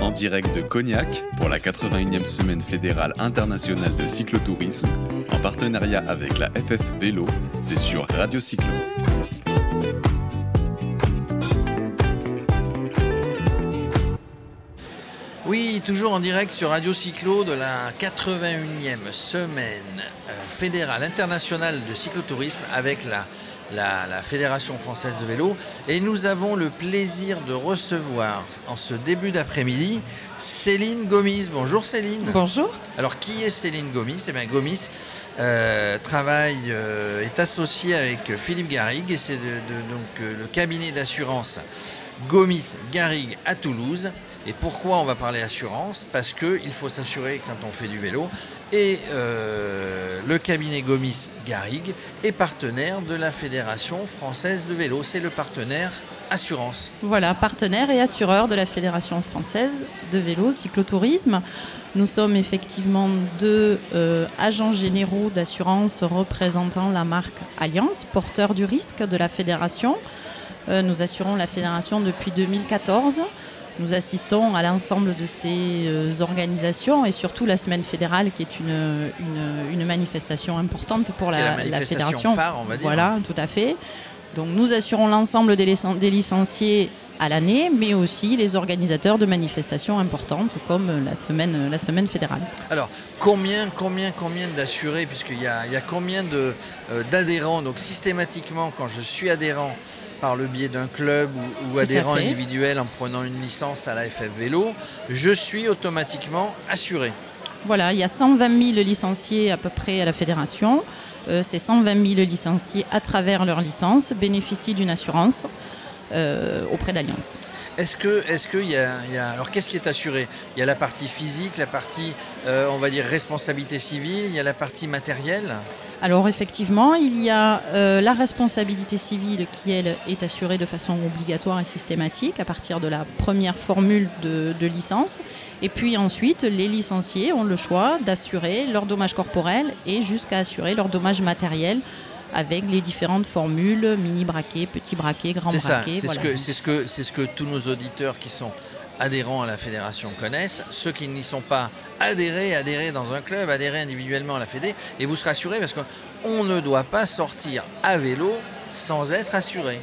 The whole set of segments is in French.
En direct de Cognac pour la 81e semaine fédérale internationale de cyclotourisme, en partenariat avec la FF Vélo, c'est sur Radio Cyclo. Oui, toujours en direct sur Radio Cyclo de la 81e semaine euh, fédérale internationale de cyclotourisme avec la, la, la Fédération française de vélo. Et nous avons le plaisir de recevoir en ce début d'après-midi Céline Gomis. Bonjour Céline. Bonjour. Alors qui est Céline Gomis? Eh bien Gomis euh, travaille, euh, est associé avec Philippe Garrigue et c'est donc euh, le cabinet d'assurance Gomis Garrigue à Toulouse. Et pourquoi on va parler assurance? Parce qu'il faut s'assurer quand on fait du vélo. Et euh, le cabinet Gomis Garrigue est partenaire de la Fédération française de vélo. C'est le partenaire assurance. Voilà, partenaire et assureur de la Fédération française de vélo cyclotourisme. Nous sommes effectivement deux euh, agents généraux d'assurance représentant la marque Alliance, porteur du risque de la fédération. Euh, nous assurons la fédération depuis 2014. Nous assistons à l'ensemble de ces euh, organisations et surtout la semaine fédérale qui est une, une, une manifestation importante pour la, fédération. phare, on va dire. Voilà, tout à fait. Donc nous assurons l'ensemble des, licen- des licenciés à l'année, mais aussi les organisateurs de manifestations importantes comme la semaine, la semaine fédérale. Alors, combien, combien, combien d'assurés, puisqu'il y a, il y a combien de, euh, d'adhérents Donc, systématiquement, quand je suis adhérent par le biais d'un club ou, adhérent individuel en prenant une licence à la FF Vélo, je suis automatiquement assuré. Voilà, il y a 120 000 licenciés à peu près à la fédération. Euh, ces 120 000 licenciés, à travers leur licence, bénéficient d'une assurance auprès d'Alliance. Est-ce que, est-ce que il y a, il y a- alors qu'est-ce qui est assuré? Il y a la partie physique, la partie, euh, on va dire responsabilité civile, il y a la partie matérielle? Alors effectivement, il y a euh, la responsabilité civile qui, elle, est assurée de façon obligatoire et systématique à partir de la première formule de, de licence. Et puis ensuite, les licenciés ont le choix d'assurer leur dommage corporel et jusqu'à assurer leur dommage matériel avec les différentes formules, mini braquet, petit braquet, grand C'est ça, braquet. c'est voilà. ce que, c'est ce que, c'est ce que tous nos auditeurs qui sont adhérents à la fédération connaissent. Ceux qui n'y sont pas adhérés, adhérés dans un club, adhérés individuellement à la fédé, et vous serez assurés parce qu'on ne doit pas sortir à vélo sans être assuré.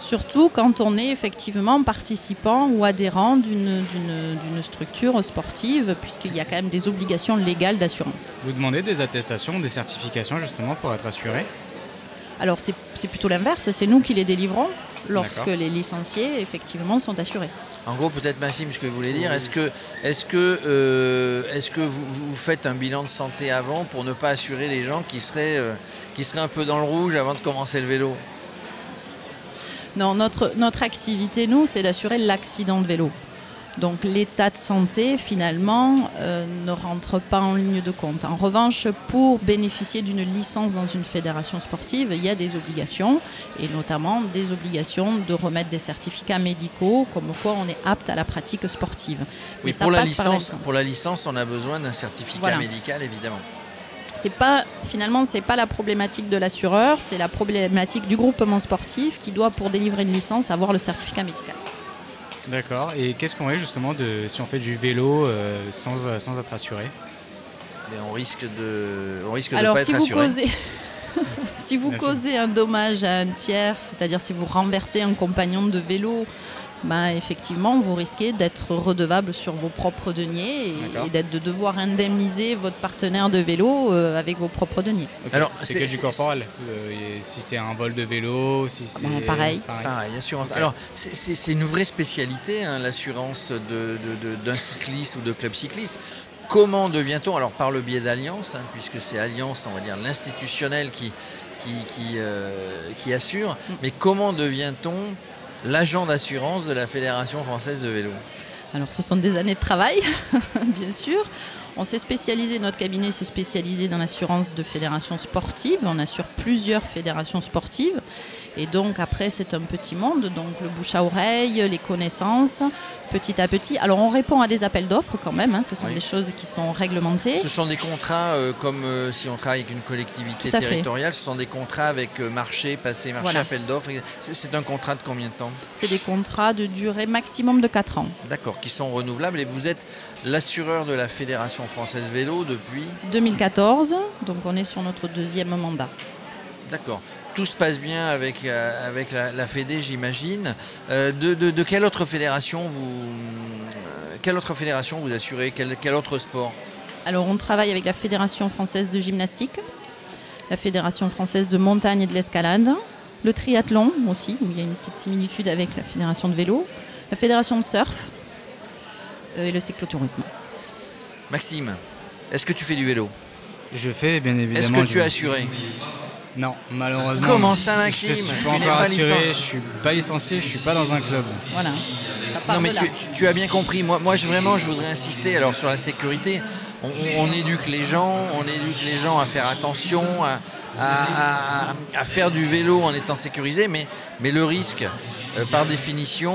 Surtout quand on est effectivement participant ou adhérent d'une- d'une d'une structure sportive, puisqu'il y a quand même des obligations légales d'assurance. Vous demandez des attestations, des certifications justement pour être assuré? Alors c'est c'est plutôt l'inverse, c'est nous qui les délivrons lorsque les licenciés effectivement sont assurés. En gros, peut-être Maxime, ce que vous voulez dire, est-ce que, est-ce que, euh, est-ce que vous, vous faites un bilan de santé avant pour ne pas assurer les gens qui seraient, euh, qui seraient un peu dans le rouge avant de commencer le vélo? Non, notre, notre activité, nous, c'est d'assurer l'accident de vélo. Donc l'état de santé, finalement, euh, ne rentre pas en ligne de compte. En revanche, pour bénéficier d'une licence dans une fédération sportive, il y a des obligations, et notamment des obligations de remettre des certificats médicaux, comme quoi on est apte à la pratique sportive. Oui, pour la, licence, pour la licence, on a besoin d'un certificat Voilà. médical, évidemment. C'est pas finalement c'est pas la problématique de l'assureur, c'est la problématique du groupement sportif qui doit pour délivrer une licence avoir le certificat médical. D'accord. Et qu'est-ce qu'on est justement de si on fait du vélo euh, sans, euh, sans être assuré? Mais on risque de, on risque de Alors pas si être vous assuré. causez si vous causez un dommage à un tiers, c'est-à-dire si vous renversez un compagnon de vélo, ben effectivement vous risquez d'être redevable sur vos propres deniers et, d'être de devoir indemniser votre partenaire de vélo euh, avec vos propres deniers. Alors, c'est que du corporel. Euh, si c'est un vol de vélo, si c'est ben, pareil. Pareil, assurance. Alors, c'est- une vraie spécialité, hein, l'assurance de- de- de- d'un cycliste ou de club cycliste. Comment devient-on, alors par le biais d'Alliance, hein, puisque c'est Alliance, on va dire l'institutionnel qui, qui, qui, euh, qui assure, Mm. mais comment devient-on l'agent d'assurance de la Fédération française de vélo Alors ce sont des années de travail, bien sûr. On s'est spécialisé, notre cabinet s'est spécialisé dans l'assurance de fédérations sportives. On assure plusieurs fédérations sportives. Et donc après, c'est un petit monde, donc le bouche à oreille, les connaissances, petit à petit. Alors on répond à des appels d'offres quand même, hein, ce sont Oui. des choses qui sont réglementées. Ce sont des contrats euh, comme euh, si on travaille avec une collectivité fait. territoriale, ce sont des contrats avec euh, marché, passé marché, Voilà. appel d'offres. C'est c'est un contrat de combien de temps? C'est des contrats de durée maximum de 4 ans. D'accord, qui sont renouvelables et vous êtes l'assureur de la Fédération française vélo depuis? 2014, donc on est sur notre deuxième mandat. D'accord. Tout se passe bien avec, euh, avec la, la Fédé, j'imagine. Euh, de, de- de quelle autre fédération vous, euh, quelle autre fédération vous assurez? Quel, quel autre sport? Alors on travaille avec la Fédération française de gymnastique, la Fédération française de montagne et de l'escalade, le triathlon aussi, où il y a une petite similitude avec la Fédération de vélo, la Fédération de surf euh, et le cyclotourisme. Maxime, est-ce que tu fais du vélo? Je fais bien évidemment. Est-ce que tu es assuré? Non, malheureusement. Comment ça, Je Maxime suis Tu pas encore pas assuré, licencié je suis pas licencié, je suis pas dans un club. Voilà. Non mais tu, tu- tu as bien compris. Moi, moi je, vraiment, je voudrais insister alors sur la sécurité. On, éduque les gens, on éduque les gens à faire attention, à, faire du vélo en étant sécurisé, mais, mais le risque, euh, par définition,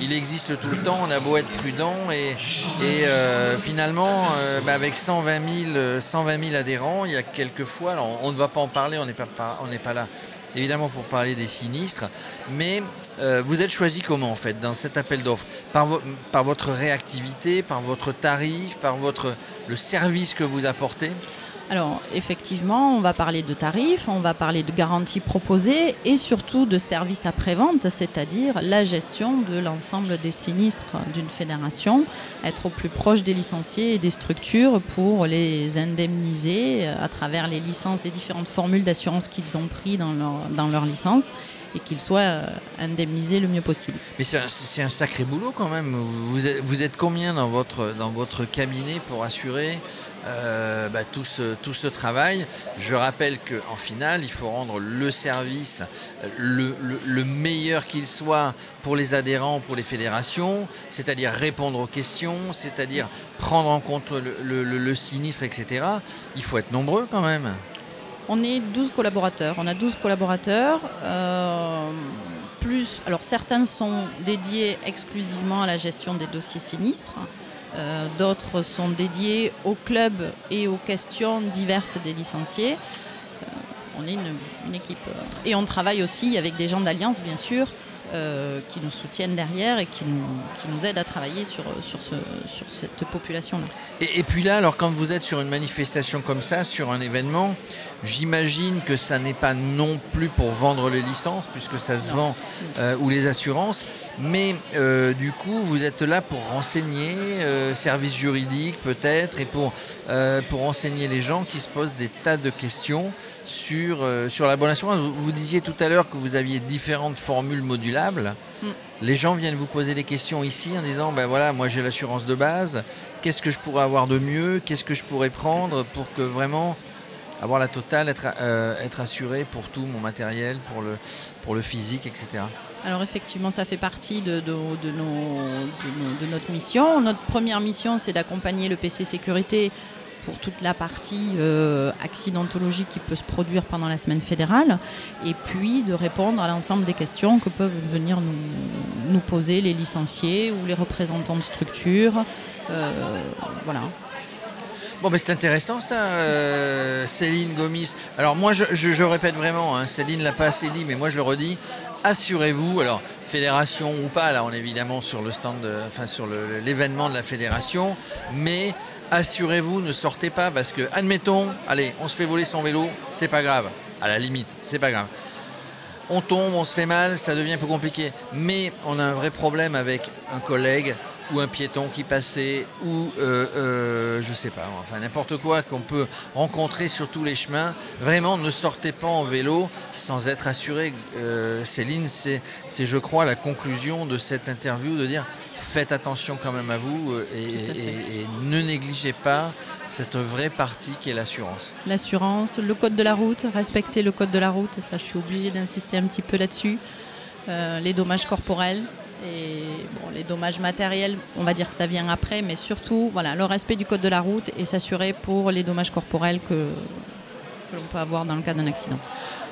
il existe tout le temps. On a beau être prudent et, euh, finalement, euh, bah, avec 120 000, euh, 120 000 adhérents, il y a quelques fois, alors on ne va pas en parler, on n'est pas, on n'est pas là évidemment pour parler des sinistres, mais euh, vous êtes choisi comment en fait dans cet appel d'offres? Par, vo- par votre réactivité, par votre tarif, par votre le service que vous apportez? Alors, effectivement, on va parler de tarifs, on va parler de garanties proposées et surtout de services après-vente, c'est-à-dire la gestion de l'ensemble des sinistres d'une fédération, être au plus proche des licenciés et des structures pour les indemniser euh, à travers les licences, les différentes formules d'assurance qu'ils ont pris dans leur, dans leur licence et qu'ils soient euh, indemnisés le mieux possible. Mais c'est un, sacré boulot quand même. Vous êtes, combien dans votre, dans votre cabinet pour assurer euh, bah, tout, ce, tout ce travail? Je rappelle qu'en finale, il faut rendre le service euh, le, le- le meilleur qu'il soit pour les adhérents, pour les fédérations, c'est-à-dire répondre aux questions, c'est-à-dire prendre en compte le sinistre, etc. Il faut être nombreux quand même. On est 12 collaborateurs. On a 12 collaborateurs. euh, plus, alors certains sont dédiés exclusivement à la gestion des dossiers sinistres. euh, D'autres sont dédiés au club et aux questions diverses des licenciés. Euh, on est une, équipe. Et on travaille aussi avec des gens d'Alliance, bien sûr, euh, qui nous soutiennent derrière et qui nous, qui nous aident à travailler sur, sur, ce- sur cette population-là. Et, et puis là, alors quand vous êtes sur une manifestation comme ça, sur un événement, j'imagine que ça n'est pas non plus pour vendre les licences, puisque ça se Non. vend, euh, ou les assurances, mais euh, du coup, vous êtes là pour renseigner, service juridique peut-être, et pour, pour renseigner les gens qui se posent des tas de questions sur, sur la bonne assurance. Vous, vous disiez tout à l'heure que vous aviez différentes formules Mm. Les gens viennent vous poser des questions ici en disant, ben voilà, moi j'ai l'assurance de base, qu'est-ce que je pourrais avoir de mieux, qu'est-ce que je pourrais prendre pour que vraiment avoir la totale, être, euh, être assuré pour tout mon matériel, pour le, pour le physique, etc. Alors effectivement, ça fait partie de, de- de nos- de nos- de notre mission. Notre première mission, c'est d'accompagner le PC Sécurité pour toute la partie euh, accidentologie qui peut se produire pendant la semaine fédérale, et puis de répondre à l'ensemble des questions que peuvent venir nous, poser les licenciés ou les représentants de structures. Euh, voilà. Bon, ben c'est intéressant ça, euh, Céline Gomis. Alors moi, je, répète vraiment, hein, Céline l'a pas assez dit, mais moi je le redis. Assurez-vous, alors fédération ou pas, là on est évidemment sur le stand, enfin sur l'événement de la fédération, mais assurez-vous, ne sortez pas parce que, admettons, allez, on se fait voler son vélo, c'est pas grave, à la limite, c'est pas grave. On tombe, on se fait mal, ça devient un peu compliqué. Mais on a un vrai problème avec un collègue ou un piéton qui passait ou euh, euh, je sais pas, enfin n'importe quoi qu'on peut rencontrer sur tous les chemins. Vraiment, ne sortez pas en vélo sans être assuré. Euh, Céline, c'est, je crois la conclusion de cette interview de dire faites attention quand même à vous euh, à et- et ne négligez pas cette vraie partie qui est l'assurance. L'assurance, le code de la route, respecter le code de la route, ça je suis obligée d'insister un petit peu là-dessus. Euh, les dommages corporels et bon, les dommages matériels, on va dire que ça vient après, mais surtout voilà, le respect du code de la route et s'assurer pour les dommages corporels que que l'on peut avoir dans le cas d'un accident.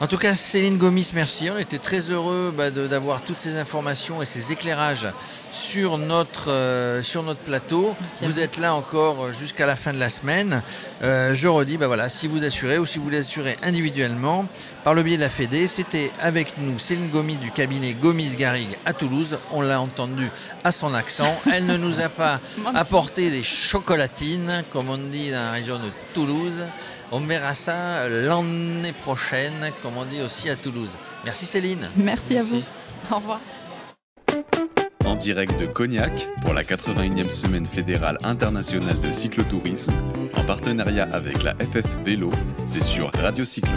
En tout cas, Céline Gomis, merci. On était très heureux bah, d'avoir toutes ces informations et ces éclairages sur notre, euh, sur notre plateau. vous, êtes là encore jusqu'à la fin de la semaine. Euh, je redis, bah, voilà, si vous assurez ou si vous l'assurez individuellement, par le biais de la Fédé, c'était avec nous Céline Gomis du cabinet Gomis Garrigue à Toulouse. On l'a entendu à son accent. Elle ne nous a pas apporté des chocolatines, comme on dit dans la région de Toulouse. On verra ça l'année prochaine, comme on dit aussi à Toulouse. Merci Céline. Merci, à vous. Au revoir. En direct de Cognac pour la 81e semaine fédérale internationale de cyclotourisme, en partenariat avec la FF Vélo, c'est sur Radio Cyclo.